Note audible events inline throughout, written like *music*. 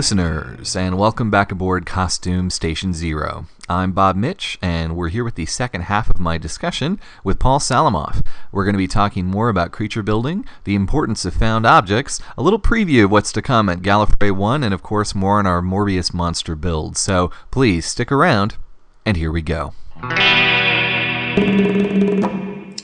Listeners, and welcome back aboard Costume Station Zero. I'm Bob Mitch, and we're here with the second half of my discussion with Paul Salamoff. We're going to be talking more about creature building, the importance of found objects, a little preview of what's to come at Gallifrey 1, and of course, more on our Morbius monster build. So please stick around, and here we go.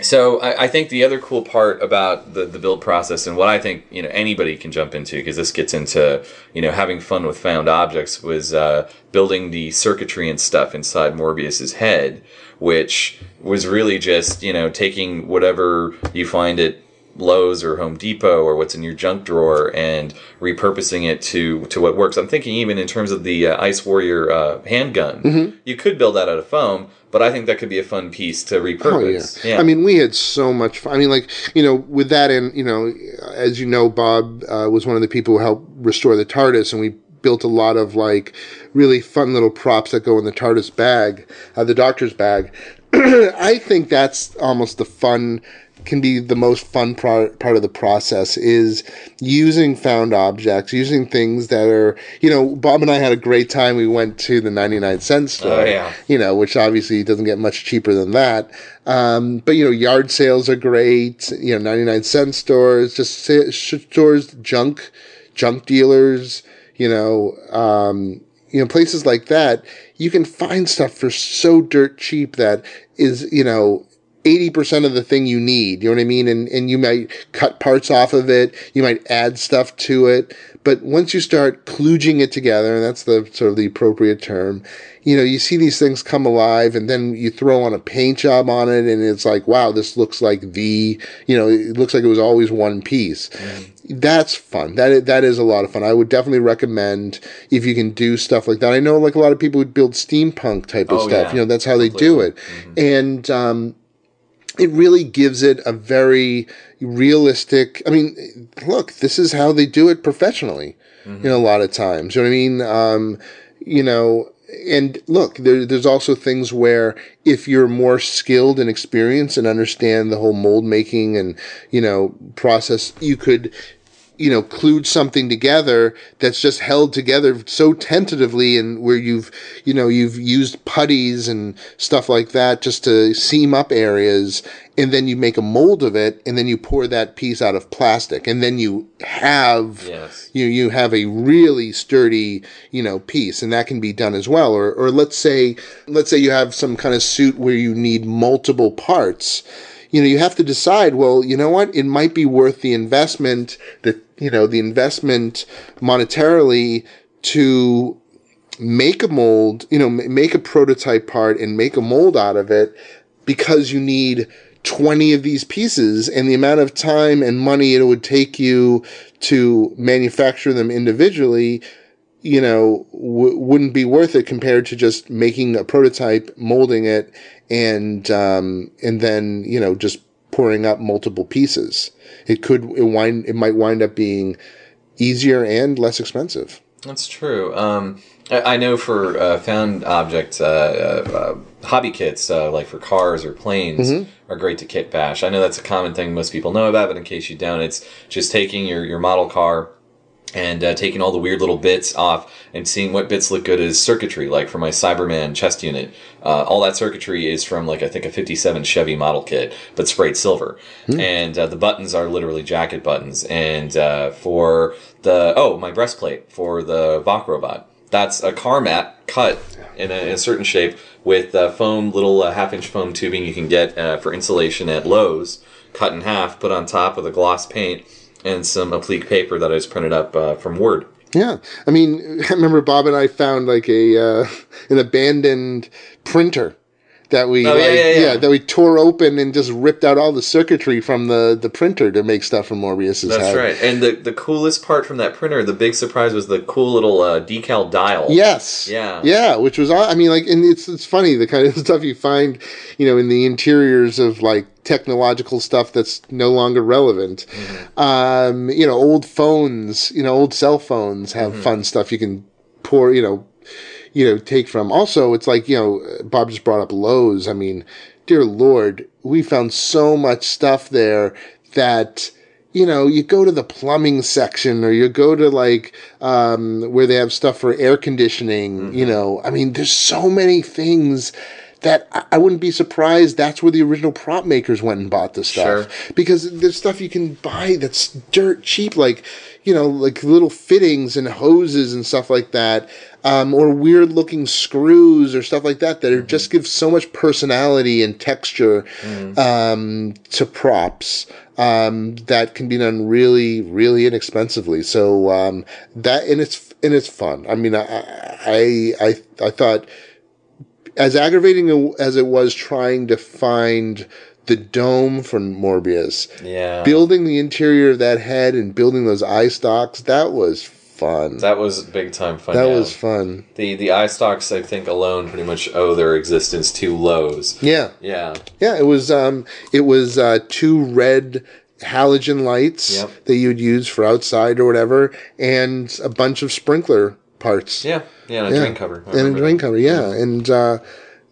So I, I think the other cool part about the, the build process and what I think you know anybody can jump into because this gets into you know having fun with found objects was uh, building the circuitry and stuff inside Morbius's head, which was really just you know taking whatever you find at Lowe's or Home Depot or what's in your junk drawer and repurposing it to to what works. I'm thinking even in terms of the uh, Ice Warrior uh, handgun, you could build that out of foam, but I think that could be a fun piece to Oh yeah. repurpose. I mean, we had so much fun. I mean, like you know, with that, and you know, as you know, Bob uh, was one of the people who helped restore the TARDIS, and we built a lot of like really fun little props that go in the TARDIS bag, uh, the Doctor's bag. *clears throat* I think that's almost the fun. Can be the most fun pro- part of the process is using found objects, using things that are, you know, Bob and I had a great time. We went to the 99 cent store Oh, yeah. you know, which obviously doesn't get much cheaper than that. Um, but you know, yard sales are great. You know, ninety nine cent stores, just stores, junk, junk dealers. You know, um, you know, places like that. You can find stuff for so dirt cheap that is, you know, 80% of the thing you need. You know what I mean? And, and you might cut parts off of it. You might add stuff to it. But once you start kludging it together, and that's the sort of the appropriate term, you know, you see these things come alive and then you throw on a paint job on it and it's like, wow, this looks like the, you know, it looks like it was always one piece. That's fun. That is, that is a lot of fun. I would definitely recommend if you can do stuff like that. I know like a lot of people would build steampunk type of Oh, stuff. yeah. You know, that's how they do it. And, um, it really gives it a very realistic. I mean, look, this is how they do it professionally. You know, a lot of times. You know what I mean? Um, you know, and look, there, there's also things where if you're more skilled and experienced and understand the whole mold making and you know process, you could you know, clued something together that's just held together so tentatively and where you've, you know, you've used putties and stuff like that just to seam up areas. And then you make a mold of it and then you pour that piece out of plastic and then you have, Yes. you, you have a really sturdy, you know, piece and that can be done as well. Or, or let's say, let's say you have some kind of suit where you need multiple parts you know, you have to decide, well, you know what? It might be worth the investment that, you know, the investment monetarily to make a mold, you know, make a prototype part and make a mold out of it because you need 20 of these pieces and the amount of time and money it would take you to manufacture them individually you know, w- wouldn't be worth it compared to just making a prototype, molding it, and um, and then you know just pouring up multiple pieces. It could it wind it might wind up being easier and less expensive. That's true. Um, I, I know for uh, found objects, uh, uh, uh, hobby kits, uh, like for cars or planes, Mm-hmm. are great to kit bash. I know that's a common thing most people know about, but in case you don't, it's just taking your, your model car and uh, taking all the weird little bits off and seeing what bits look good as circuitry. Like for my Cyberman chest unit, uh, all that circuitry is from like I think a '57 Chevy model kit, but sprayed silver, and uh, the buttons are literally jacket buttons. And uh, for the oh my breastplate for the Voc robot, that's a car mat cut in a, in a certain shape with uh, foam, little uh, half inch foam tubing you can get uh, for insulation at Lowe's, cut in half, put on top with a gloss paint and some applique paper that I just printed up uh, from Word. Yeah, I mean, *laughs* I remember Bob and I found like a uh, an abandoned printer that we Oh, yeah, like, yeah, yeah. that we tore open and just ripped out all the circuitry from the the printer to make stuff from Morbius's That's head. right. And the, the coolest part from that printer, the big surprise was the cool little uh, decal dial. Yes. Yeah. Yeah, which was I mean like and it's it's funny the kind of *laughs* stuff you find, you know, in the interiors of like technological stuff that's no longer relevant. Um, you know, old phones, you know, old cell phones have fun stuff you can pour, you know, you know, take from. Also, it's like, you know, Bob just brought up Lowe's. I mean, dear Lord, we found so much stuff there that you know, you go to the plumbing section or you go to like um, where they have stuff for air conditioning. You know, I mean, there's so many things that I- I wouldn't be surprised that's where the original prop makers went and bought the stuff because there's stuff you can buy that's dirt cheap, like you know, like little fittings and hoses and stuff like that. Um, or weird looking screws or stuff like that that are, just give so much personality and texture um, to props um, that can be done really, really inexpensively. So um, that and it's and it's fun. I mean, I I I, I thought as aggravating as it was trying to find the dome for Morbius, Yeah. building the interior of that head and building those eye stalks, that was fun. that was big time fun. that yeah. was fun. the the eye stalks. I think alone pretty much owe their existence to Lowe's. Yeah. Yeah. Yeah, it was um it was uh two red halogen lights Yep. that you'd use for outside or whatever and a bunch of sprinkler parts. Yeah. Yeah. And a Yeah. drain cover. I And a drain that. cover, yeah. And uh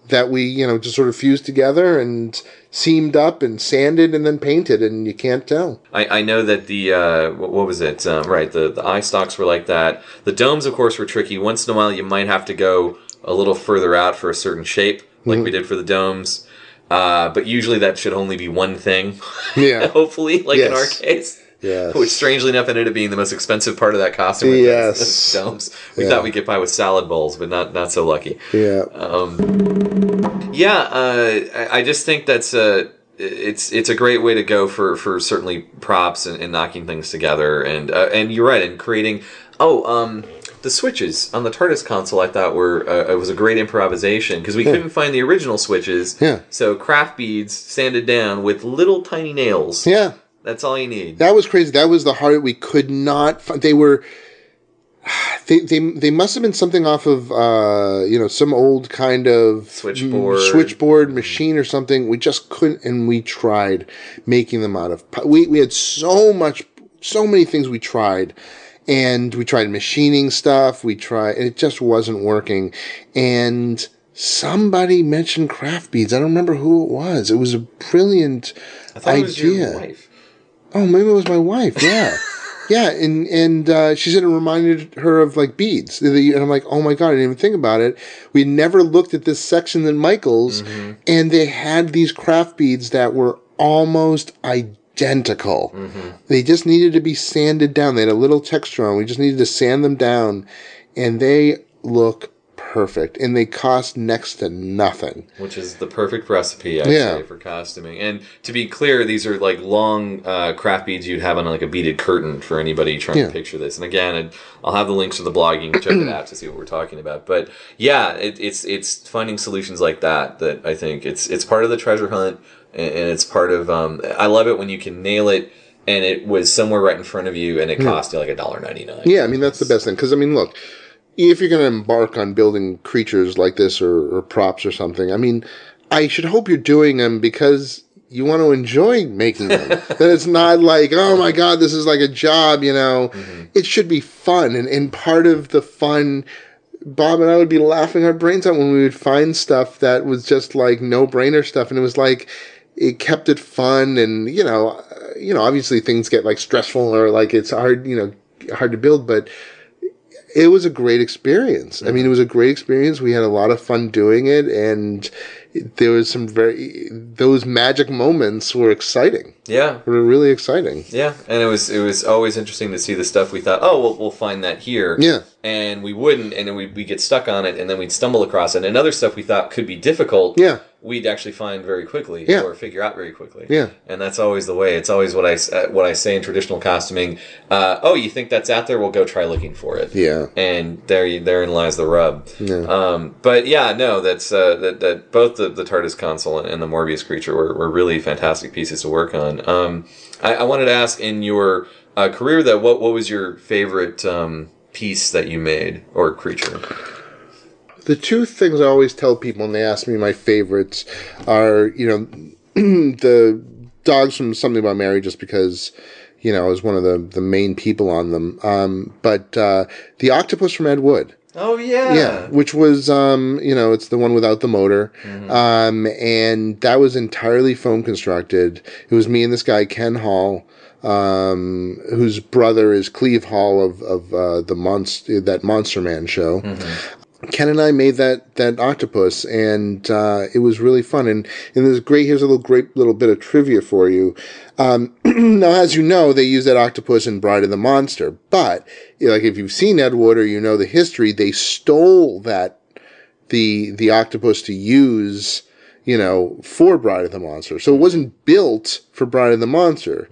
that we, you know, just sort of fused together and seamed up and sanded and then painted and you can't tell. I, I know that the uh, what, what was it? Um, right, the the eye stalks were like that. The domes, of course, were tricky. Once in a while, you might have to go a little further out for a certain shape, like Mm-hmm. we did for the domes. Uh, but usually, that should only be one thing. Yeah. *laughs* Hopefully, like in our case. Yes. Which, strangely enough, ended up being the most expensive part of that costume. with Yes. *laughs* domes. We Yeah. thought we'd get by with salad bowls, but not not so lucky. Yeah. Yeah, uh, I, I just think that's a it's it's a great way to go for for certainly props and, and knocking things together and uh, and you're right and creating. Oh, um, the switches on the TARDIS console I thought were uh, it was a great improvisation because we couldn't find the original switches. Yeah. So craft beads sanded down with little tiny nails. yeah. That's all you need. That was crazy. That was the hard. We could not. Find, they were. *sighs* They, they they must have been something off of uh you know some old kind of Switchboard. switchboard machine or something. We just couldn't, and we tried making them out of. We we had so much, so many things we tried, and we tried machining stuff. We tried, and it just wasn't working. And somebody mentioned craft beads. I don't remember who it was. It was a brilliant I thought idea. it was your wife. Oh, maybe it was my wife. Yeah, *laughs* yeah, and and uh, she said it reminded her of like beads, and I'm like, oh my god, I didn't even think about it. We never looked at this section in Michaels, and they had these craft beads that were almost identical. They just needed to be sanded down. They had a little texture on. We just needed to sand them down, and they look perfect, and they cost next to nothing. which is the perfect recipe actually Yeah. for costuming. And to be clear, these are like long uh, craft beads you'd have on like a beaded curtain for anybody trying Yeah. to picture this. And again, I'd- I'll have the links to the blog. You can check it out to see what we're talking about. But yeah, it, it's it's finding solutions like that that I think it's it's part of the treasure hunt, and, and it's part of. Um, I love it when you can nail it. And it was somewhere right in front of you, and it cost you like a dollar ninety nine. Yeah, I mean that's the best thing because I mean, look, if you're going to embark on building creatures like this or, or props or something, I mean, I should hope you're doing them because you want to enjoy making them. *laughs* that it's not like, oh my god, this is like a job. You know, it should be fun, and and part of the fun. Bob and I would be laughing our brains out when we would find stuff that was just like no brainer stuff, and it was like it kept it fun, and you know, uh, you know, obviously things get like stressful or like it's hard, you know, hard to build, but it was a great experience. I mean, it mm-hmm. was a great experience. We had a lot of fun doing it, and there was some very those magic moments were exciting. yeah, Were really exciting. Yeah, and it was it was always interesting to see the stuff we thought, oh, we'll, we'll find that here. Yeah. And we wouldn't, and then we'd, we'd get stuck on it, and then we'd stumble across it. And other stuff we thought could be difficult, Yeah. we'd actually find very quickly, Yeah. or figure out very quickly. Yeah. and that's always the way. It's always what I uh, what I say in traditional costuming. Uh, oh, you think that's out there? Well, go try looking for it. Yeah. and there you, therein lies the rub. Yeah. Um, but yeah, no, that's uh, that that both the, the TARDIS console and the Morbius creature were, were really fantastic pieces to work on. Um, I, I wanted to ask in your uh, career that what what was your favorite um, piece that you made or creature? The two things I always tell people when they ask me my favorites are, you know, *clears throat* the dogs from Something About Mary, just because, you know, I was one of the, the main people on them. Um, but uh, the octopus from Ed Wood. Oh yeah, Yeah, which was um, you know, it's the one without the motor. Um, and that was entirely foam constructed. It was me and this guy Ken Hall, um, whose brother is Cleve Hall of of uh, the monster that Monster Man show. Ken and I made that that octopus, and uh, it was really fun. And and there's great. Here's a little great little bit of trivia for you. Um, *clears throat* now, as you know, they use that octopus in Bride of the Monster, but like if you've seen Ed Wood or you know the history, they stole that the the octopus to use you know for Bride of the Monster. So it wasn't built for Bride of the Monster.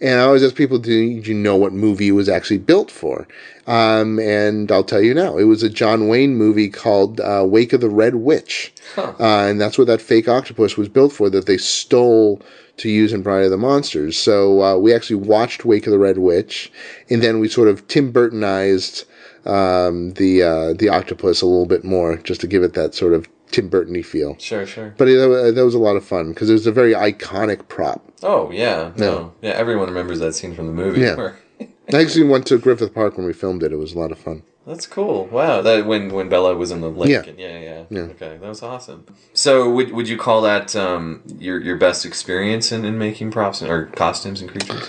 And I always ask people, do you know what movie it was actually built for? Um, and I'll tell you now, it was a John Wayne movie called uh, Wake of the Red Witch. Uh, and that's what that fake octopus was built for, that they stole to use in Bride of the Monsters. So uh, we actually watched Wake of the Red Witch, and then we sort of Tim Burtonized um, the uh, the octopus a little bit more, just to give it that sort of Tim Burton-y feel. sure, sure. But it, that was a lot of fun because it was a very iconic prop. Oh yeah, no, yeah. Everyone remembers that scene from the movie. Yeah. *laughs* I actually went to Griffith Park when we filmed it. It was a lot of fun. That's cool. Wow, that when when Bela was in the lake. Yeah. and- yeah, yeah, Yeah. Okay, that was awesome. So, would would you call that um, your your best experience in, in making props or costumes and creatures?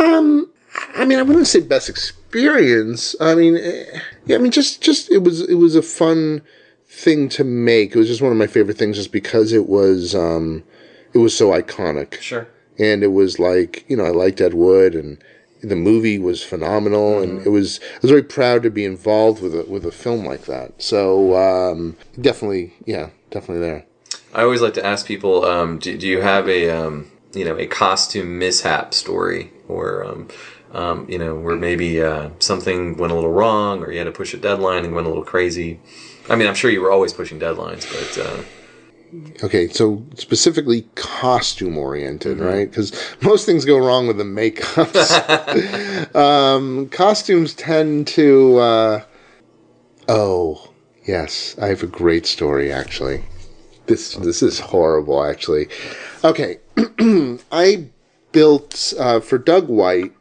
Um, I mean, I wouldn't say best experience. I mean, eh, yeah, I mean, just just it was it was a fun thing to make. It was just one of my favorite things, just because it was um, it was so iconic, Sure. and it was like you know I liked Ed Wood, and the movie was phenomenal, and it was I was very proud to be involved with a with a film like that. So um, definitely, yeah, definitely there. I always like to ask people: um, do, do you have a um, you know a costume mishap story, or um, um, you know where maybe uh, something went a little wrong, or you had to push a deadline and went a little crazy? I mean, I'm sure you were always pushing deadlines, but uh, Okay, so specifically costume oriented, right? Because most things go wrong with the makeups. *laughs* um, costumes tend to. Uh, oh, yes, I have a great story actually. This this is horrible actually. Okay, *clears throat* I built uh, for Doug White.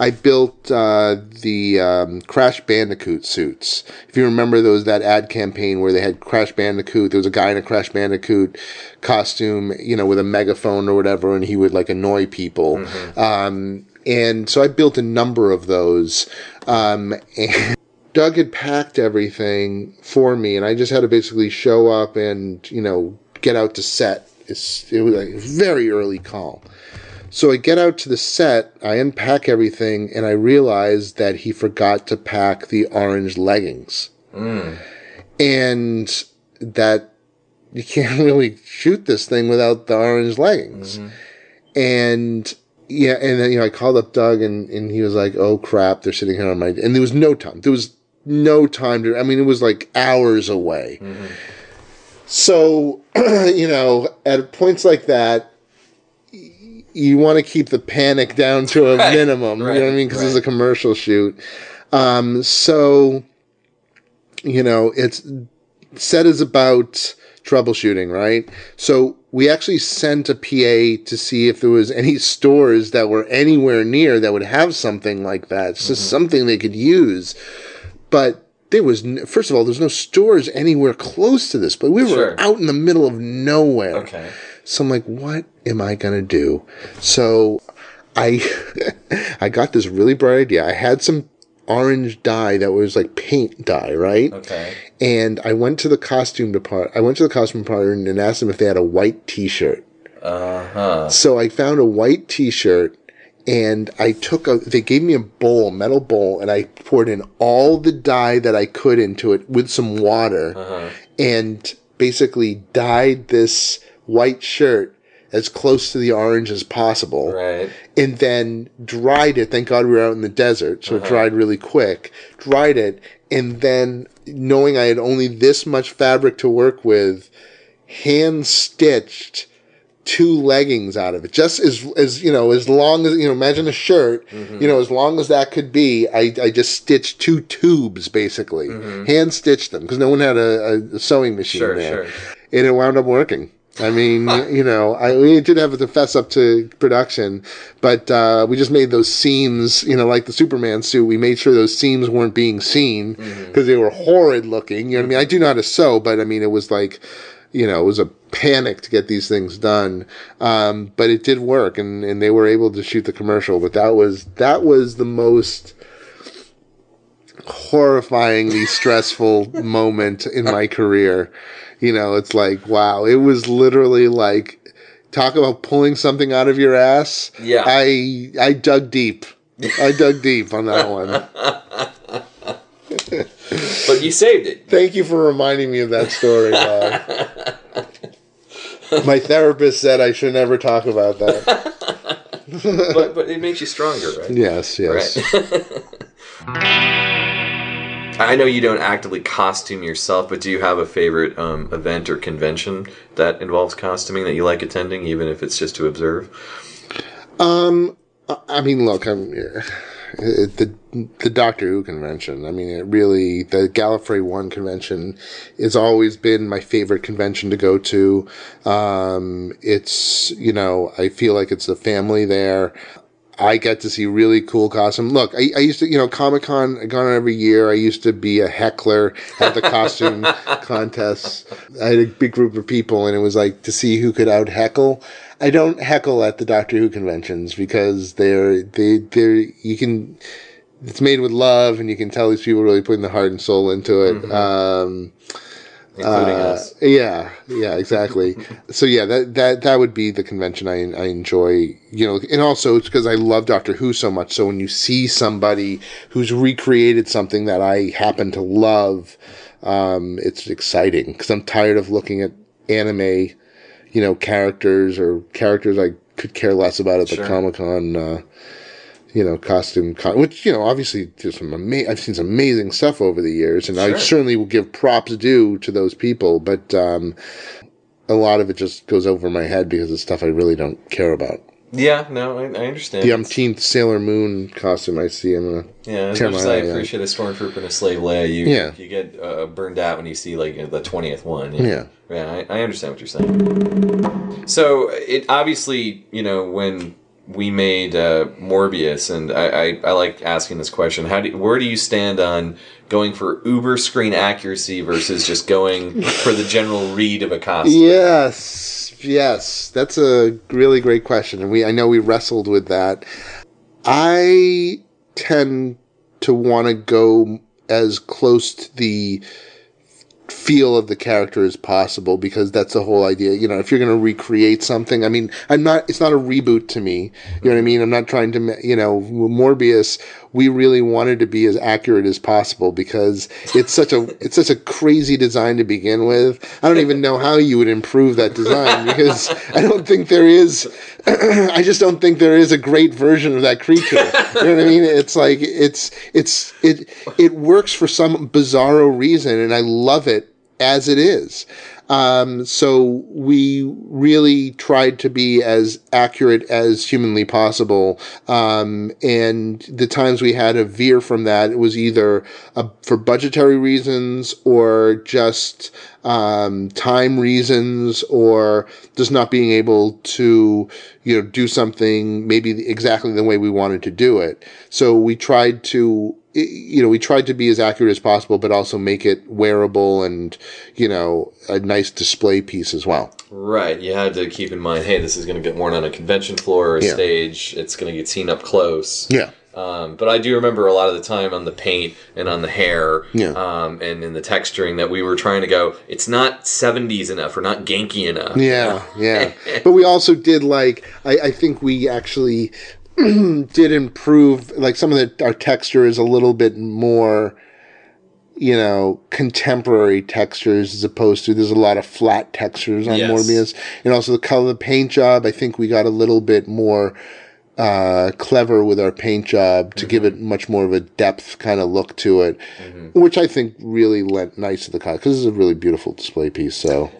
I built uh, the um, Crash Bandicoot suits. If you remember, there was that ad campaign where they had Crash Bandicoot. There was a guy in a Crash Bandicoot costume, you know, with a megaphone or whatever, and he would like annoy people. Um, and so I built a number of those. Um, and Doug had packed everything for me, and I just had to basically show up and you know get out to set. It's, it was a very early call. So I get out to the set, I unpack everything, and I realize that he forgot to pack the orange leggings. Hmm. And that you can't *laughs* really shoot this thing without the orange leggings. Mm-hmm. And yeah, and then, you know, I called up Doug and, and he was like, oh crap, they're sitting here on my, and there was no time. There was no time to, I mean, it was like hours away. Mm-hmm. So, *clears throat* you know, at points like that, you want to keep the panic down to a *laughs* Right, minimum. you know what I mean? Because it's a commercial shoot. Um, so, you know, it's set is about troubleshooting, right? So we actually sent a PA to see if there was any stores that were anywhere near that would have something like that. It's just something they could use. But there was, n- first of all, there's no stores anywhere close to this, but we were Sure. out in the middle of nowhere. okay. So I'm like, what am I gonna do? So I *laughs* I got this really bright idea. I had some orange dye that was like paint dye, right? Okay. And I went to the costume department. I went to the costume department and asked them if they had a white T-shirt. Uh huh. So I found a white T-shirt, and I took a. They gave me a bowl, a metal bowl, and I poured in all the dye that I could into it with some water, Uh-huh. and basically dyed this white shirt as close to the orange as possible Right. and then dried it. Thank God we were out in the desert, so Uh-huh. it dried really quick. Dried it, and then knowing I had only this much fabric to work with, hand stitched two leggings out of it. Just as as you know, as long as you know, imagine a shirt. Mm-hmm. You know, as long as that could be, I I just stitched two tubes basically, hand stitched them because no one had a, a sewing machine Mm-hmm. Sure, there, sure. and it wound up working. I mean, you know, I we did have to fess up to production, but uh, we just made those seams, you know, like the Superman suit. We made sure those seams weren't being seen because they were horrid looking. You know what I mean? I do know how to sew, but I mean, it was like, you know, it was a panic to get these things done. Um, but it did work, and and they were able to shoot the commercial. But that was that was the most horrifyingly stressful moment in my career. You know, it's like, wow, it was literally like talk about pulling something out of your ass. Yeah. I I dug deep. I dug *laughs* deep on that one. But you saved it. Thank you for reminding me of that story, Bob. *laughs* My therapist said I should never talk about that. *laughs* But but it makes you stronger, right? Yes, yes. I know you don't actively costume yourself, but do you have a favorite um, event or convention that involves costuming that you like attending, even if it's just to observe? I mean, look, I'm the the Doctor Who convention. I mean, it really the Gallifrey One convention has always been my favorite convention to go to. Um, it's you know, I feel like it's the family there. I get to see really cool costume. Look, I, I used to, you know, Comic Con, I gone every year. I used to be a heckler at the costume *laughs* contests. I had a big group of people, and it was like to see who could out heckle. I don't heckle at the Doctor Who conventions because they're they they're you can it's made with love, and you can tell these people really putting the heart and soul into it. Um, Including uh, us. yeah, yeah, exactly. *laughs* so yeah, that that that would be the convention I I enjoy. You know, and also it's because I love Doctor Who so much. So when you see somebody who's recreated something that I happen to love, um, it's exciting because I'm tired of looking at anime, you know, characters or characters I could care less about at the Comic Con. Uh, you know, costume, con- which you know, obviously, there's some ama- I've seen some amazing stuff over the years, and I certainly will give props due to those people. But um, a lot of it just goes over my head because it's stuff I really don't care about. Yeah, no, I, I understand. The umpteenth Sailor Moon costume I see, I'm gonna Yeah, as much as I out. appreciate a stormtrooper and a slave Leia, you Yeah. you get uh, burned out when you see like the twentieth one. Yeah. yeah, I, I understand what you're saying. So it obviously, you know, when we made uh, Morbius, and I, I, I like asking this question: How do where do you stand on going for uber screen accuracy versus just going for the general read of a costume? Yes, yes, that's a really great question, and we I know we wrestled with that. I tend to want to go as close to the feel of the character as possible because that's the whole idea. You know, if you're going to recreate something, I mean, I'm not, it's not a reboot to me. You know what I mean? I'm not trying to, you know, Morbius, we really wanted to be as accurate as possible because it's such a, it's such a crazy design to begin with. I don't even know how you would improve that design because I don't think there is, *clears throat* I just don't think there is a great version of that creature. You know what I mean? It's like, it's, it's, it, it works for some bizarro reason and I love it as it is. Um, so we really tried to be as accurate as humanly possible. Um, and the times we had a veer from that, it was either uh, for budgetary reasons or just um, time reasons or just not being able to, you know, do something maybe exactly the way we wanted to do it. So we tried to you know, we tried to be as accurate as possible, but also make it wearable and, you know, a nice display piece as well. Right, you had to keep in mind, hey, this is going to get worn on a convention floor or a Yeah. stage. It's going to get seen up close. Yeah. Um, but I do remember a lot of the time on the paint and on the hair, Yeah. um, and in the texturing that we were trying to go. It's not '70s enough or not ganky enough. Yeah, *laughs* yeah. but we also did like I, I think we actually *clears throat* did improve. Like some of the our texture is a little bit more, you know, contemporary textures as opposed to there's a lot of flat textures on Yes. Morbius, and also the color of the paint job. I think we got a little bit more uh, clever with our paint job to give it much more of a depth kind of look to it, which I think really lent nice to the car because it's a really beautiful display piece. So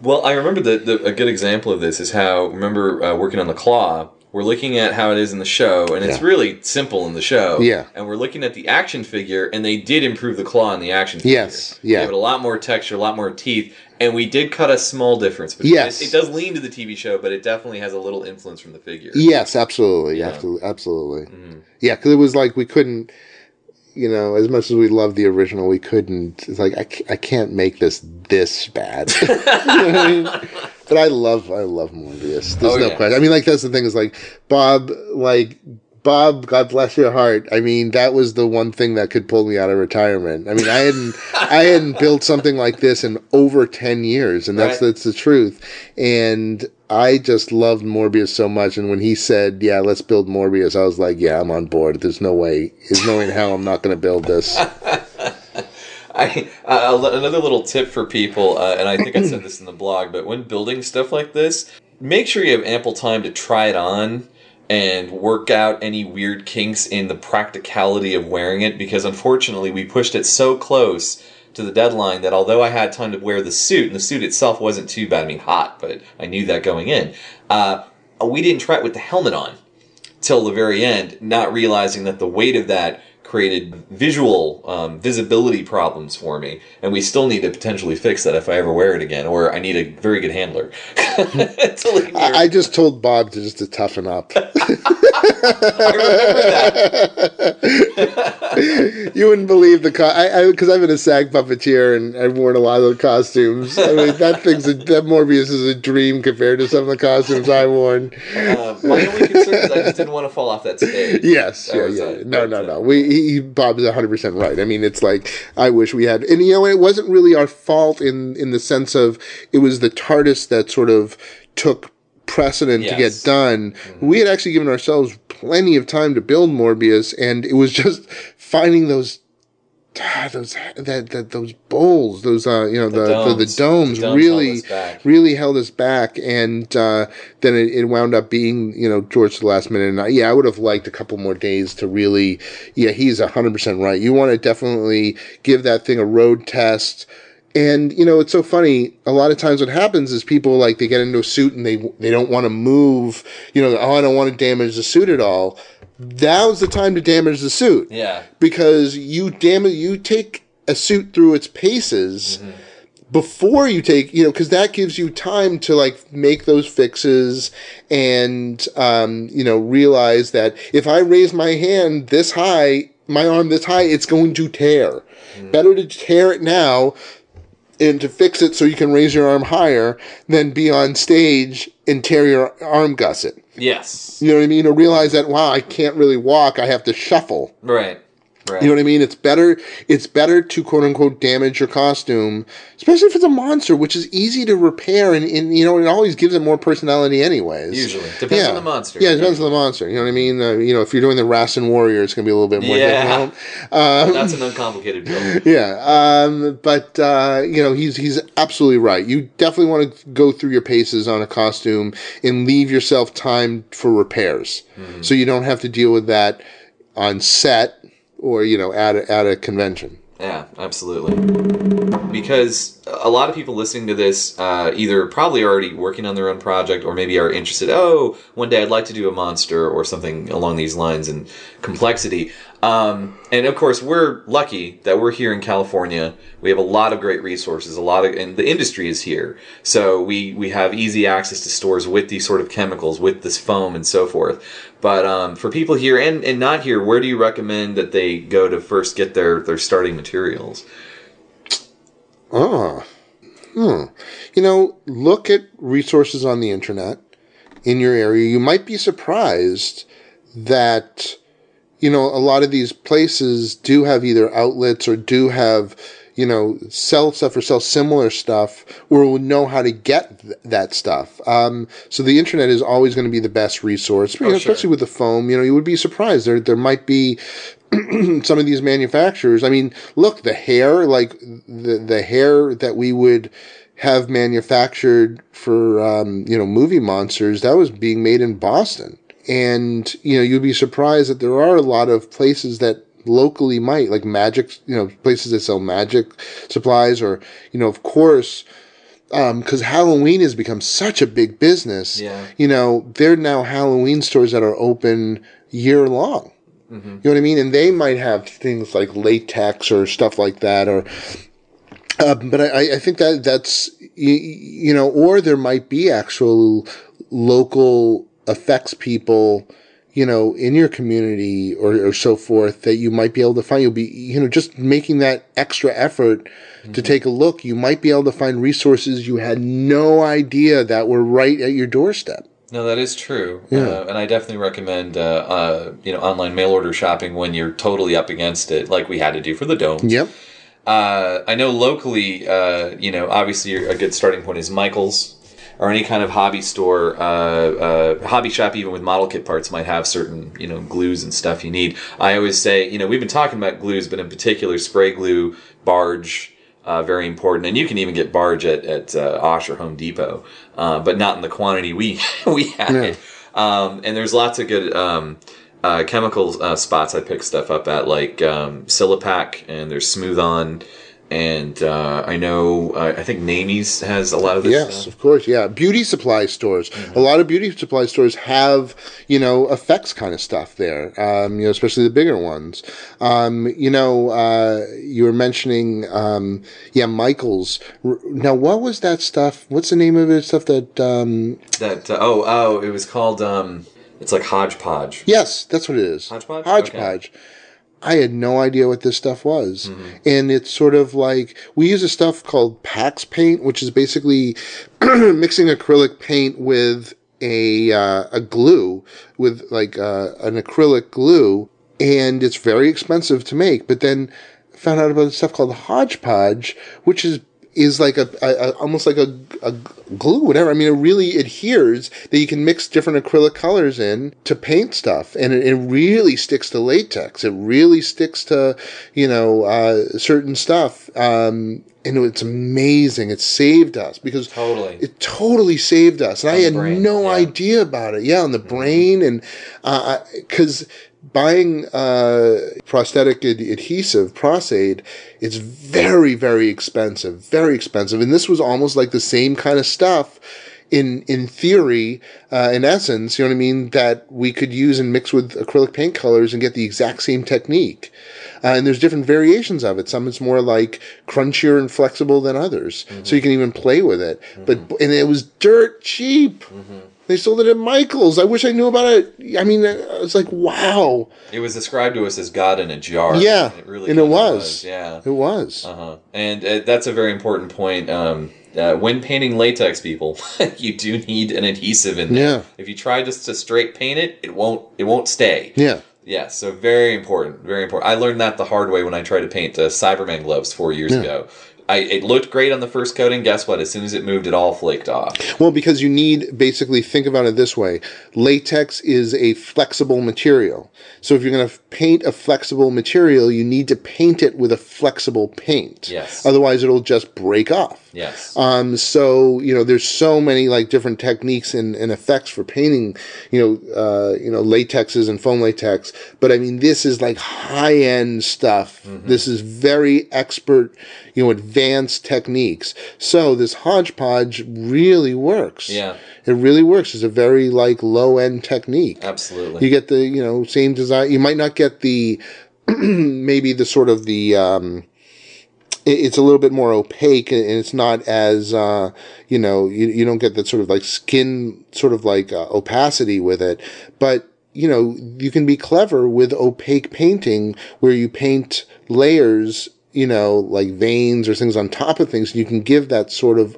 Well, I remember that a good example of this is how remember uh, working on the claw. We're looking at how it is in the show, and it's Yeah. really simple in the show. Yeah. And we're looking at the action figure, and they did improve the claw in the action figure. Yes, yeah. Gave it a lot more texture, a lot more teeth, and we did cut a small difference. But Yes. It, it does lean to the TV show, but it definitely has a little influence from the figure. Yes, absolutely, Yeah. absolutely, absolutely. Yeah, because it was like we couldn't, you know, as much as we loved the original, we couldn't. It's like I, I can't make this this bad. *laughs* You know what I mean? But I love I love Morbius. There's Oh, no yeah. question. I mean, like that's the thing is like Bob, like Bob, God bless your heart. I mean, that was the one thing that could pull me out of retirement. I mean, I hadn't *laughs* I hadn't built something like this in over ten years, and that's Right. that's the truth. And I just loved Morbius so much. And when he said, "Yeah, let's build Morbius," I was like, "Yeah, I'm on board." There's no way, there's no way in hell I'm not going to build this. *laughs* *laughs* I uh, another little tip for people, uh, and I think I said this in the blog, but when building stuff like this, make sure you have ample time to try it on and work out any weird kinks in the practicality of wearing it. Because unfortunately, we pushed it so close to the deadline that although I had time to wear the suit, and the suit itself wasn't too bad, I mean hot, but I knew that going in. Uh, we didn't try it with the helmet on till the very end, not realizing that the weight of that created visual um, visibility problems for me, and we still need to potentially fix that if I ever wear it again, or I need a very good handler. *laughs* I, I just told Bob to just to toughen up. *laughs* I remember that. *laughs* you wouldn't believe the co- I because I've been a SAG puppeteer and I've worn a lot of the costumes. I mean, that thing's a, that Morbius is a dream compared to some of the costumes I've worn. Uh, my only concern is I just didn't want to fall off that stage. Yes, That yeah, yeah. it. No, no, no. We he, he- Bob's hundred percent right. I mean, it's like I wish we had, and you know, it wasn't really our fault in in the sense of it was the TARDIS that sort of took precedent to get Yes. done. We had actually given ourselves plenty of time to build Morbius, and it was *laughs* just finding those. ah, those that, that those bowls, those uh, you know the the, the, domes. domes, The domes really held really held us back, and uh, then it, it wound up being you know George the last minute. And I, yeah, I would have liked a couple more days to really. Yeah, he's hundred percent right. You want to definitely give that thing a road test. And you know, it's so funny. A lot of times, what happens is people like they get into a suit and they they don't want to move. You know, oh, I don't want to damage the suit at all. Now's the time to damage the suit Yeah. because you damage you take a suit through its paces before you take you know because that gives you time to like make those fixes and um, you know realize that if i raise my hand this high my arm this high it's going to tear better to tear it now and to fix it so you can raise your arm higher than be on stage and tear your arm gusset Yes. you know what i mean or realize that wow i can't really walk i have to shuffle Right. Right. you know what I mean? It's better. It's better to quote unquote damage your costume, especially if it's a monster, which is easy to repair, and, and you know it always gives it more personality, anyways. Usually. Depends on the monster. Yeah, it depends on the monster. You know what I mean? Uh, you know, if you're doing the Rassin Warrior, it's gonna be a little bit more Yeah. difficult. *laughs* Um, That's an uncomplicated build. *laughs* yeah, um, but uh, you know he's he's absolutely right. You definitely want to go through your paces on a costume and leave yourself time for repairs, Mm-hmm. so you don't have to deal with that on set or you know at a, at a convention. Yeah, absolutely. Because a lot of people listening to this uh, either probably already working on their own project or maybe are interested, oh, one day I'd like to do a monster or something along these lines and complexity. Um, and of course, we're lucky that we're here in California. We have a lot of great resources, a lot of, and the industry is here. So we, we have easy access to stores with these sort of chemicals, with this foam and so forth. But um, for people here and, and not here, where do you recommend that they go to first get their, their starting materials? Ah, hmm. You know, look at resources on the internet in your area. You might be surprised that you know a lot of these places do have either outlets or do have you know, sell stuff or sell similar stuff or will know how to get th- that stuff. Um, so the internet is always going to be the best resource, you know, Oh, sure. especially with the foam. You know, you would be surprised. There, there might be *clears throat* some of these manufacturers. I mean, look, the hair, like the the hair that we would have manufactured for um, you know movie monsters, that was being made in Boston, and you know you'd be surprised that there are a lot of places that locally might like magic you know places that sell magic supplies or you know of course because Halloween has become such a big business. Yeah. You know, there are now Halloween stores that are open year long. You know what I mean? And they might have things like latex or stuff like that, or. Uh, but I, I think that that's you, you know, or there might be actual local effects people, you know, in your community or, or so forth that you might be able to find. You'll be, you know, just making that extra effort to take a look. You might be able to find resources you had no idea that were right at your doorstep. No, that is true, Yeah. uh, and I definitely recommend uh, uh, you know online mail order shopping when you're totally up against it, like we had to do for the dome. Yep. Uh, I know locally, uh, you know, obviously a good starting point is Michaels or any kind of hobby store, uh, uh, hobby shop, even with model kit parts, might have certain, you know, glues and stuff you need. I always say, you know, we've been talking about glues, but in particular, spray glue, barge, uh, very important. And you can even get barge at, at uh, Osh or Home Depot, uh, but not in the quantity we *laughs* we had. Um, and there's lots of good um, uh, chemical uh, spots I pick stuff up at, like um, Silpak, and there's Smooth On. And uh, I know, uh, I think Naimie's has a lot of this Yes, stuff. of course. Yeah, beauty supply stores. A lot of beauty supply stores have you know effects kind of stuff there. Um, you know, especially the bigger ones. Um, you know, uh, you were mentioning, um, yeah, Michaels. Now, what was that stuff? What's the name of it? Stuff that. Um, That uh, oh oh, it was called um, it's like hodgepodge. yes, that's what it is. Hodgepodge? Hodgepodge. I had no idea what this stuff was. Mm-hmm. And it's sort of like we use a stuff called Pax paint, which is basically *clears throat* mixing acrylic paint with a uh, a glue with like uh, an acrylic glue and it's very expensive to make. But then found out about stuff called Hodgepodge, which is is like a, a, a almost like a, a glue, whatever. I mean, it really adheres that you can mix different acrylic colors in to paint stuff, and it, it really sticks to latex. It really sticks to you know uh, certain stuff, um, and it's amazing. It saved us because Totally. it totally saved us, and I had brain, no yeah. idea about it. Yeah, on the brain, and because buying uh, prosthetic ad- adhesive, Pros-Aide, it's very, very expensive, very expensive, and this was almost like the same kind of stuff. In in theory, uh, in essence, you know what I mean, that we could use and mix with acrylic paint colors and get the exact same technique. Uh, and there's different variations of it. Some it's more like crunchier and flexible than others, so you can even play with it. But and it was dirt cheap. They sold it at Michaels. I wish I knew about it. I mean, it's like, wow. It was described to us as God in a jar. Yeah, it really and it kinda was. Yeah, It was. uh-huh. and uh, that's a very important point. Um, uh, when painting latex, people, *laughs* you do need an adhesive in there. Yeah. If you try just to straight paint it, it won't. It won't stay. Yeah. Yeah, so very important, very important. I learned that the hard way when I tried to paint uh, Cyberman gloves four years ago. I, it looked great on the first coating. Guess what? As soon as it moved, it all flaked off. Well, because you need basically think about it this way: latex is a flexible material. So if you're going to paint a flexible material, you need to paint it with a flexible paint. Yes. Otherwise, it'll just break off. Yes. Um, so you know, there's so many like different techniques and, and effects for painting, you know, uh, you know, latexes and foam latex. But I mean, this is like high end stuff. Mm-hmm. This is very expert, you know, advanced techniques. So this hodgepodge really works. Yeah. it really works. It's a very like low end technique. Absolutely. You get the you know same design. You might not get the *clears throat* maybe the sort of the um, it's a little bit more opaque and it's not as uh, you know you, you don't get that sort of like skin sort of like uh, opacity with it. But you know you can be clever with opaque painting where you paint layers you know like veins or things on top of things and you can give that sort of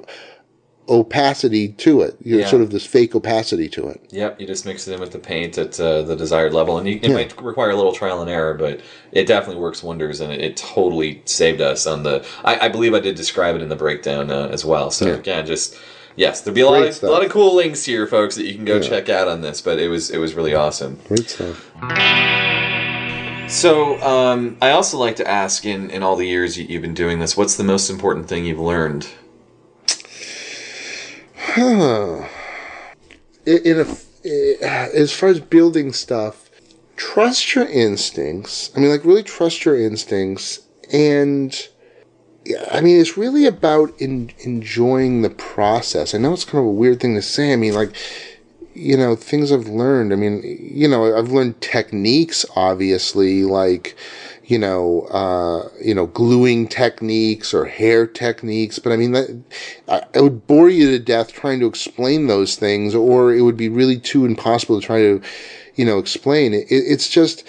opacity to it. You know, Yeah. sort of this fake opacity to it. Yep, you just mix it in with the paint at uh, the desired level, and you, it might require a little trial and error, but it definitely works wonders, and it, it totally saved us on the. I, I believe I did describe it in the breakdown uh, as well. So Yeah. again, just yes, there'll be a lot of, a lot of cool links here, folks, that you can go check out on this. But it was it was really awesome. Great stuff. So um, I also like to ask, in in all the years you, you've been doing this, what's the most important thing you've learned? In in a eh, as far as building stuff, trust your instincts. I mean, like really trust your instincts, and I mean, it's really about in, enjoying the process. I know it's kind of a weird thing to say. I mean, like you know, things I've learned. I mean, you know, I've learned techniques, obviously, like you know, uh, you know, gluing techniques or hair techniques. But I mean, that, I, I would bore you to death trying to explain those things, or it would be really too impossible to try to, you know, explain. It, it's just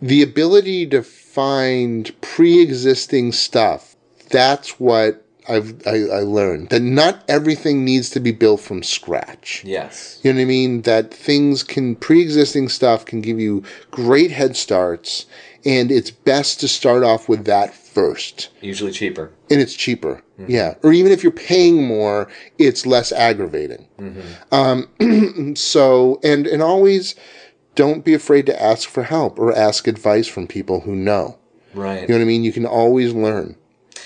the ability to find pre-existing stuff. That's what I've I, I learned that not everything needs to be built from scratch. Yes. You know what I mean? That things can, pre existing stuff can give you great head starts, and it's best to start off with that first. Usually cheaper. And it's cheaper. Yeah. Or even if you're paying more, it's less aggravating. Um, *clears throat* so, and, and always don't be afraid to ask for help or ask advice from people who know. Right. You know what I mean? You can always learn,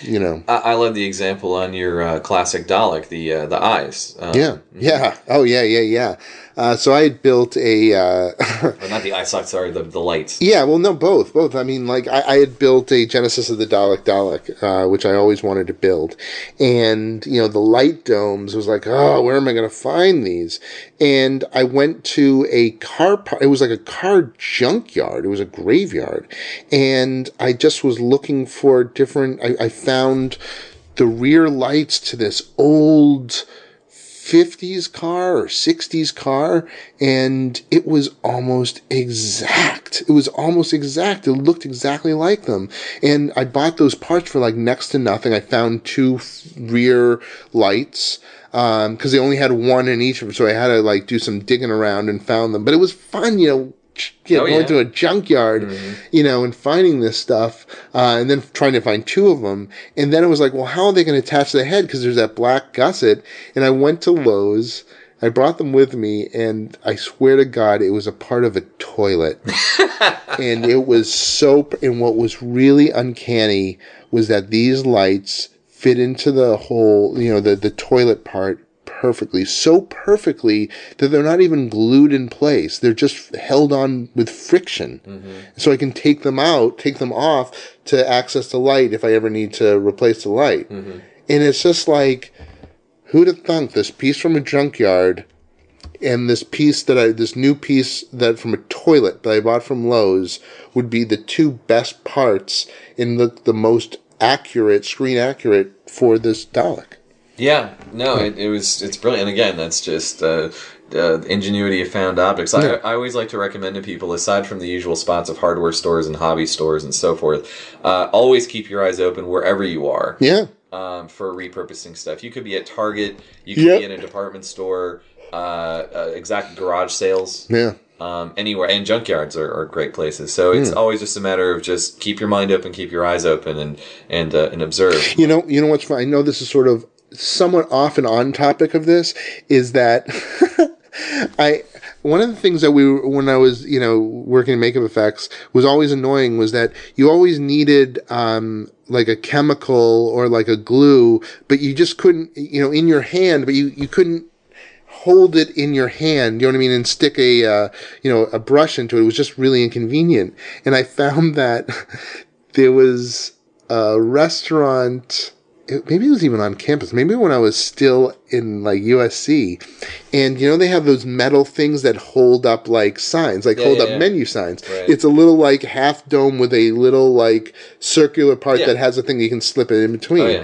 you know. I, I love the example on your uh, classic Dalek, the uh, the eyes. Um, Yeah. Yeah. Oh, yeah, yeah, yeah. Uh, so I had built a, uh, Or not the eye sockets, sorry, the, the lights. Yeah, well, no, both, both. I mean, like I, I had built a Genesis of the Dalek Dalek, uh, which I always wanted to build, and you know, the light domes was like, oh, where am I going to find these? And I went to a car. par- It was like a car junkyard. It was a graveyard, and I just was looking for different. I, I found the rear lights to this old 50s car or 60s car and it was almost exact. It was almost exact. It looked exactly like them. And i bought those parts for like next to nothing. I found two rear lights um because they only had one in each of them so i had to like do some digging around and found them. But it was fun you know you know, Oh, going yeah. to a junkyard, you know, and finding this stuff, uh, and then trying to find two of them. And then it was like, well, how are they going to attach the head? Because there's that black gusset. And I went to Lowe's. I brought them with me, and I swear to God, it was a part of a toilet. *laughs* and it was so. And what was really uncanny was that these lights fit into the whole, you know, the the toilet part perfectly, so perfectly that they're not even glued in place. They're just held on with friction. Mm-hmm. So I can take them out, take them off to access the light if I ever need to replace the light. Mm-hmm. And it's just like, who'd have thunk this piece from a junkyard and this piece that I, this new piece that from a toilet that I bought from Lowe's would be the two best parts in the, the most accurate, screen accurate for this Dalek. Yeah, no, it, it was it's brilliant. And again, that's just uh, uh, ingenuity of found objects. I, I always like to recommend to people, aside from the usual spots of hardware stores and hobby stores and so forth, uh, always keep your eyes open wherever you are Yeah. um, for repurposing stuff. You could be at Target, you could Yep. be in a department store, uh, uh, exact garage sales. Yeah. Um, anywhere and junkyards are, are great places. So it's always just a matter of just keep your mind open, keep your eyes open, and and uh, and observe. You know, you know what's fun? I know this is sort of somewhat off and on topic of this is that *laughs* I one of the things that we when I was you know working in makeup effects was always annoying was that you always needed um like a chemical or like a glue, but you just couldn't you know in your hand, but you you couldn't hold it in your hand, you know what I mean, and stick a uh, you know a brush into it. It was just really inconvenient. And I found that *laughs* there was a restaurant. It- Maybe it was even on campus. Maybe when I was still in like USC, and you know they have those metal things that hold up like signs, like Yeah, hold yeah, up yeah. menu signs. Right. It's a little like half dome with a little like circular part that has a thing you can slip it in between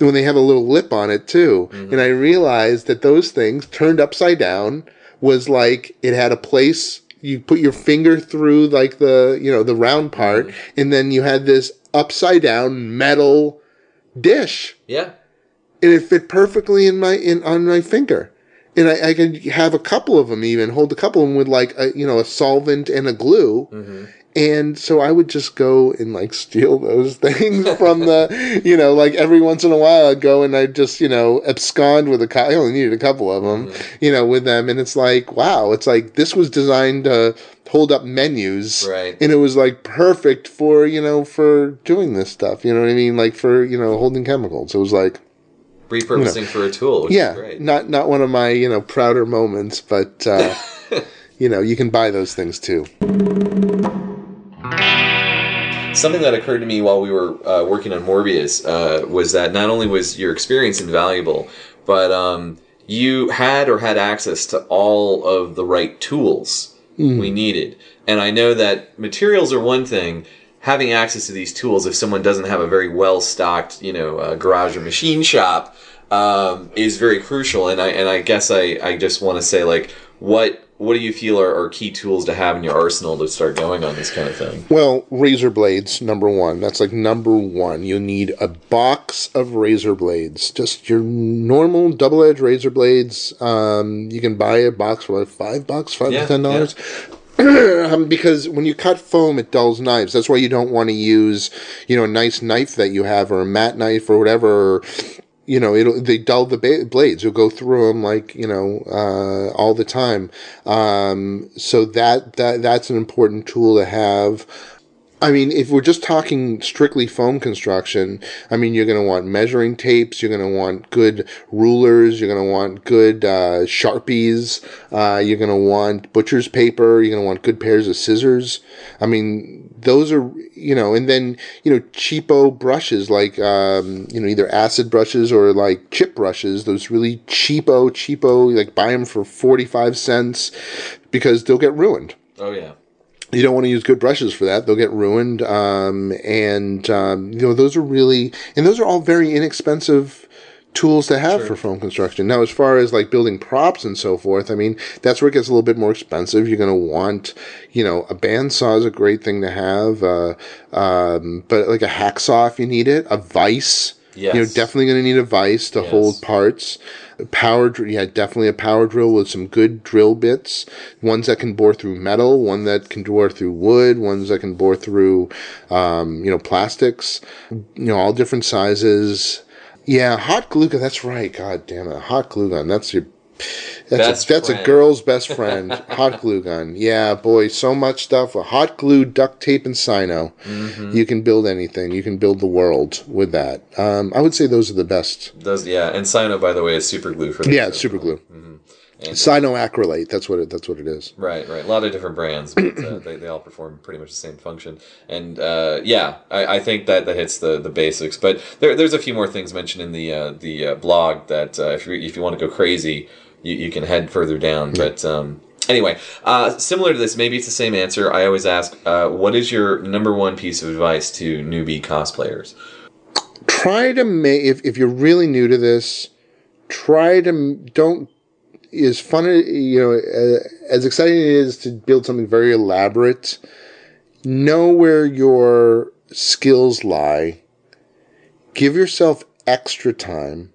Oh, when they have a little lip on it too. Mm-hmm. And I realized that those things turned upside down was like it had a place you put your finger through like the you know the round part Mm-hmm. and then you had this upside down metal dish Yeah. and it fit perfectly in my in on my finger. And I, I could have a couple of them even hold a couple of them with like a you know a solvent and a glue, mm-hmm. And so I would just go and like steal those *laughs* things from the, you know, like every once in a while I'd go and I'd just, you know, abscond with a, I only needed a couple of them, you know, with them. And it's like, wow, it's like this was designed to hold up menus. Right. And it was like perfect for, you know, for doing this stuff. You know what I mean? Like for, you know, holding chemicals. It was like, Repurposing for a tool, which yeah, is great. not, not one of my, you know, prouder moments, but, uh, *laughs* you know, you can buy those things too. Something that occurred to me while we were uh, working on Morbius uh, was that not only was your experience invaluable, but um, you had or had access to all of the right tools we needed. And I know that materials are one thing. Having access to these tools, if someone doesn't have a very well stocked, you know, uh, garage or machine shop, um, is very crucial. And I and I guess I, I just want to say like what what do you feel are, are key tools to have in your arsenal to start going on this kind of thing? Well, razor blades, number one. That's like number one. You need a box of razor blades. Just your normal double edged razor blades. Um, you can buy a box for like five bucks, five Yeah, to ten dollars. *clears throat* um, because when you cut foam, it dulls knives. That's why you don't want to use, you know, a nice knife that you have or a matte knife or whatever. Or, you know, it'll they dull the ba- blades. You'll go through them like you know uh, all the time. Um, so that that that's an important tool to have. I mean, if we're just talking strictly foam construction, I mean, you're going to want measuring tapes, you're going to want good rulers, you're going to want good uh, sharpies, uh, you're going to want butcher's paper, you're going to want good pairs of scissors. I mean, those are, you know, and then, you know, cheapo brushes like, um, you know, either acid brushes or like chip brushes, those really cheapo, cheapo, like buy them for 45 cents because they'll get ruined Oh yeah. you don't want to use good brushes for that; they'll get ruined. Um, and um, you know, those are really, and those are all very inexpensive tools to have for foam construction. Now, as far as like building props and so forth, I mean, that's where it gets a little bit more expensive. You're going to want, you know, a bandsaw is a great thing to have, uh, um, but like a hacksaw if you need it, a vise. Yes. You're definitely going to need a vise to Yes. hold parts. A Power, drill, yeah, definitely a power drill with some good drill bits. Ones that can bore through metal, one that can bore through wood, ones that can bore through, um, you know, plastics. You know, all different sizes. Yeah, hot glue gun. That's right. God damn it, hot glue gun. That's your. That's Best a, that's a girl's best *laughs* friend. hot glue gun. Yeah, boy, so much stuff. With hot glue, duct tape, and Sino. Mm-hmm. You can build anything. You can build the world with that. Um, I would say those are the best. Does yeah, and Sino by the way is super glue for this Yeah, it's super glue. And- Cyanoacrylate. That's what it. That's what it is. Right, right. A lot of different brands, but uh, *clears throat* they, they all perform pretty much the same function. And uh, yeah, I, I think that that hits the, the basics. But there, there's a few more things mentioned in the uh, the uh, blog that uh, if you if you want to go crazy, you, you can head further down. But um, anyway, uh, similar to this, maybe it's the same answer. I always ask, uh, what is your number one piece of advice to newbie cosplayers? Try to make if if you're really new to this, try to don't as fun you know uh, as exciting as it is to build something very elaborate. Know where your skills lie. Give yourself extra time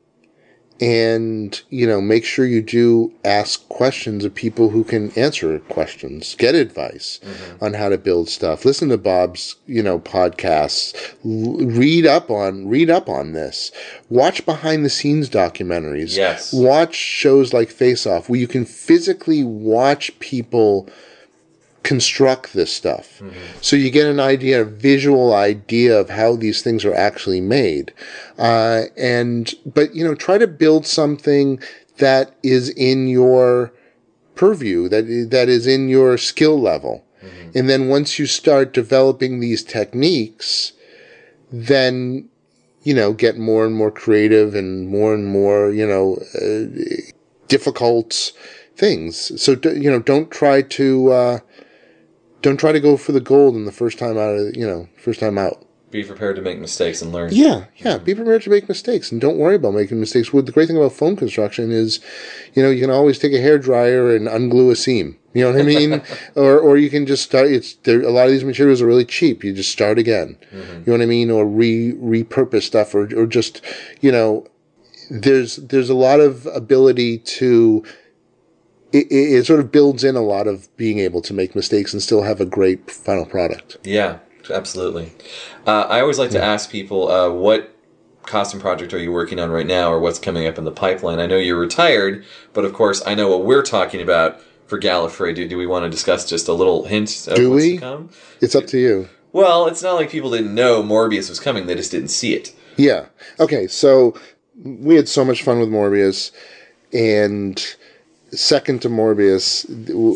and you know make sure you do ask questions of people who can answer questions get advice mm-hmm. on how to build stuff. Listen to bob's you know podcasts. L- read up on read up on this. Watch behind the scenes documentaries. Yes. watch shows like face off where you can physically watch people construct this stuff. So you get an idea, a visual idea of how these things are actually made. Uh, and, but, you know, try to build something that is in your purview, that, that is in your skill level. And then once you start developing these techniques, then, you know, get more and more creative and more and more, you know, uh, difficult things. So, you know, don't try to, uh, don't try to go for the gold in the first time out of, you know, first time out. Be prepared to make mistakes and learn. Yeah, yeah. Be prepared to make mistakes and don't worry about making mistakes. What the great thing about foam construction is, you know, you can always take a hair dryer and unglue a seam. You know what I mean? *laughs* or or you can just start. It's there. A lot of these materials are really cheap. You just start again. Mm-hmm. You know what I mean? Or re repurpose stuff, or or just, you know, there's there's a lot of ability to it, it, it sort of builds in a lot of being able to make mistakes and still have a great final product. Yeah, absolutely. Uh, I always like to ask people uh, what costume project are you working on right now or what's coming up in the pipeline? I know you're retired, but of course, I know what we're talking about for Gallifrey. Do, do we want to discuss just a little hint of Do what's we? to come? It's up to you. Well, it's not like people didn't know Morbius was coming, they just didn't see it. Yeah. Okay. So we had so much fun with Morbius, and second to Morbius,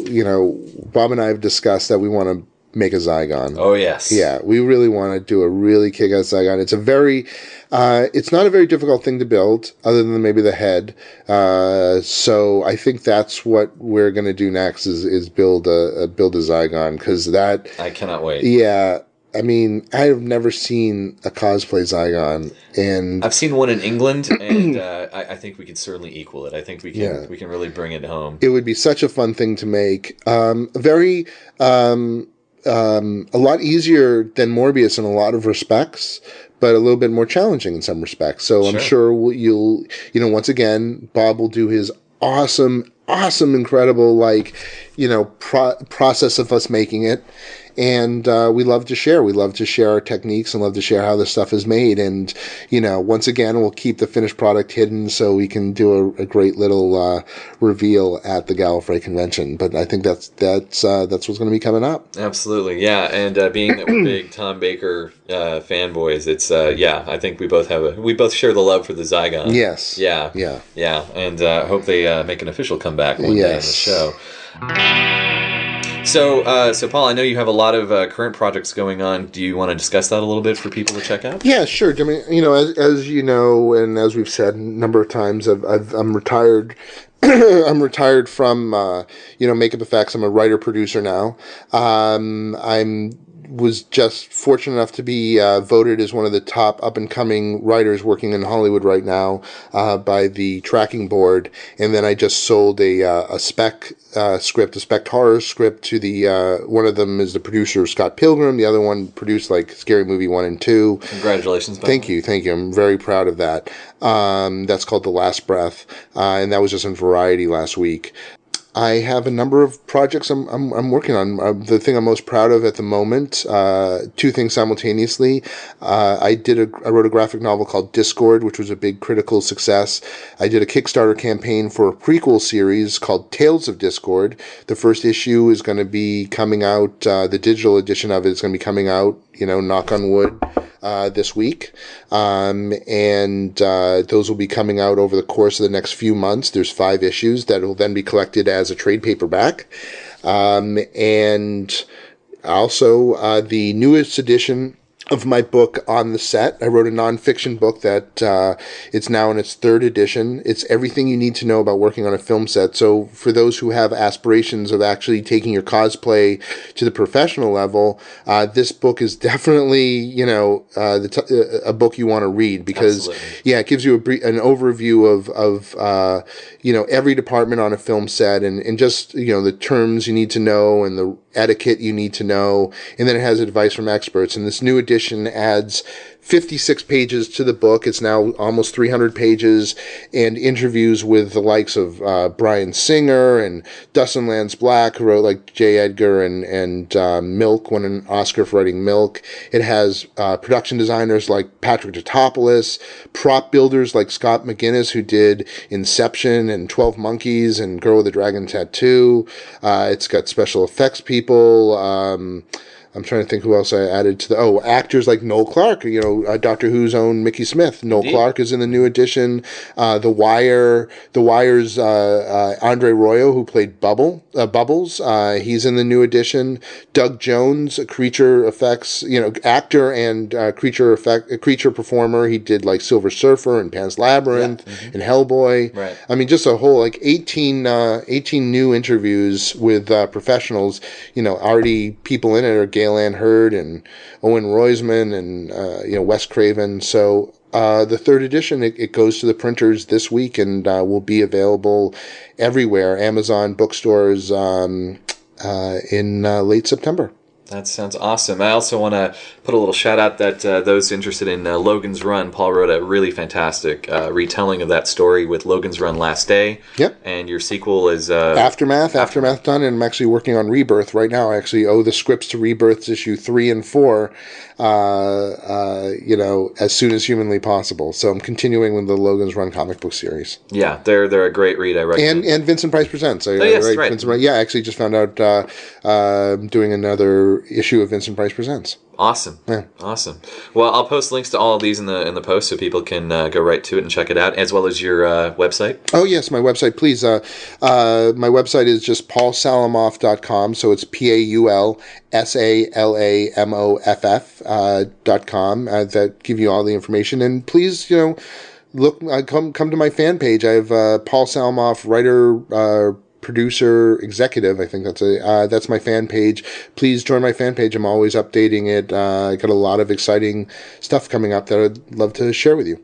you know, Bob and I have discussed that we want to make a Zygon. Oh, yes. Yeah, we really want to do a really kick-ass Zygon. It's a very, uh, it's not a very difficult thing to build, other than maybe the head. Uh, so I think that's what we're gonna do next is is build a, a build a Zygon because that, I cannot wait. yeah. I mean, I've never seen a cosplay Zygon, and I've seen one in England, and uh, I, I think we can certainly equal it. I think we can Yeah. we can really bring it home. it would be such a fun thing to make. Um, very, um, um, a lot easier than Morbius in a lot of respects, but a little bit more challenging in some respects. So I'm Sure. sure we'll- you'll, you know, once again, Bob will do his awesome, awesome, incredible, like, you know, pro- process of us making it. And uh, we love to share. We love to share our techniques and love to share how this stuff is made. And you know, once again, we'll keep the finished product hidden so we can do a, a great little uh, reveal at the Gallifrey convention. But I think that's that's uh, that's what's going to be coming up. Absolutely, yeah. And uh, being that we're big Tom Baker uh, fanboys, it's uh, yeah. I think we both have a we both share the love for the Zygon. Yes. Yeah. Yeah. Yeah. And uh, hope they uh, make an official comeback one day in the Yes. show. So, uh, so Paul, I know you have a lot of uh, current projects going on. Do you want to discuss that a little bit for people to check out? Yeah, sure. I mean, you know, as, as you know, and as we've said a number of times, I've, I'm retired. *clears throat* I'm retired from, uh, you know, makeup effects. I'm a writer producer now. Um, I'm was just fortunate enough to be uh, voted as one of the top up and coming writers working in Hollywood right now uh, by the tracking board. And then I just sold a uh, a spec uh, script, a spec horror script to the uh, one of them is the producer Scott Pilgrim. The other one produced like Scary Movie one and two. Congratulations! by Thank you, thank you. I'm very proud of that. Um, that's called The Last Breath, uh, and that was just in Variety last week. I have a number of projects I'm, I'm, I'm working on. Uh, the thing I'm most proud of at the moment, uh, two things simultaneously. Uh, I did a, I wrote a graphic novel called Discord, which was a big critical success. I did a Kickstarter campaign for a prequel series called Tales of Discord. The first issue is going to be coming out, uh, the digital edition of it is going to be coming out, you know, knock on wood, uh, this week. Um, and uh, those will be coming out over the course of the next few months. There's five issues that will then be collected as a trade paperback. Um, and also uh, the newest edition of my book on the set. I wrote a nonfiction book that uh, it's now in its third edition. It's everything you need to know about working on a film set. So for those who have aspirations of actually taking your cosplay to the professional level, uh, this book is *laughs* definitely you know uh, the t- uh, a book you want to read because Absolutely. yeah, it gives you a brief, an overview of of uh, you know every department on a film set and and just you know the terms you need to know and the etiquette you need to know, and then it has advice from experts. And this new edition adds 56 pages to the book. It's now almost 300 pages and interviews with the likes of uh, Bryan Singer and Dustin Lance Black, who wrote like J. Edgar and, and uh, Milk, won an Oscar for writing Milk. It has uh, production designers like Patrick Tatopoulos, prop builders like Scott Maginnis, who did Inception and 12 Monkeys and Girl with the Dragon Tattoo. Uh, it's got special effects people. Um, I'm trying to think who else I added to the. Oh, actors like Noel Clarke, you know, uh, Doctor Who's own Mickey Smith. Noel Indeed. Clarke is in the new edition. Uh, the Wire, The Wire's uh, uh, Andre Royo, who played Bubble, uh, Bubbles, uh, he's in the new edition. Doug Jones, a creature effects, you know, actor and uh, creature effect, creature performer. He did like Silver Surfer and Pan's Labyrinth and Hellboy. Right. I mean, just a whole like 18, uh, 18 new interviews with uh, professionals. You know, already people in it are Gale Anne Hurd and Owen Roizman and uh, you know Wes Craven. So uh, the third edition it, it goes to the printers this week and uh, will be available everywhere: Amazon, bookstores, um, uh, in uh, late September. That sounds awesome. I also want to put a little shout out that uh, those interested in uh, Logan's Run, Paul wrote a really fantastic uh, retelling of that story with Logan's Run Last Day. Yep. And your sequel is uh, Aftermath, Aftermath done, and I'm actually working on Rebirth right now. I actually owe the scripts to Rebirths issue three and four, uh, uh, you know, as soon as humanly possible. So I'm continuing with the Logan's Run comic book series. yeah, they're they're a great read. I recommend. And and Vincent Price presents. I, Oh, yes, right. Vincent yeah, I actually just found out uh, uh, I'm doing another issue of Vincent Price presents. Awesome, awesome. Well, I'll post links to all of these in the in the post so people can uh, go right to it and check it out, as well as your uh, website. Oh yes, my website, please. Uh, uh, my website is just paulsalamoff.com. So it's p a u l s a l a m o f f uh, dot com. Uh, that give you all the information. And please, you know, look, uh, come come to my fan page. I have uh, Paul Salamoff, writer. Producer executive i think that's a uh, that's my fan page please join my fan page i'm always updating it uh, i got a lot of exciting stuff coming up that i'd love to share with you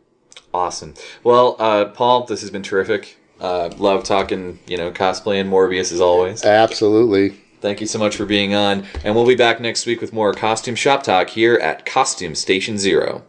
Awesome. Well, uh, Paul, this has been terrific. Uh, love talking, you know, cosplay and Morbius as always. absolutely Thank you so much for being on, and we'll be back next week with more costume shop talk here at Costume Station Zero.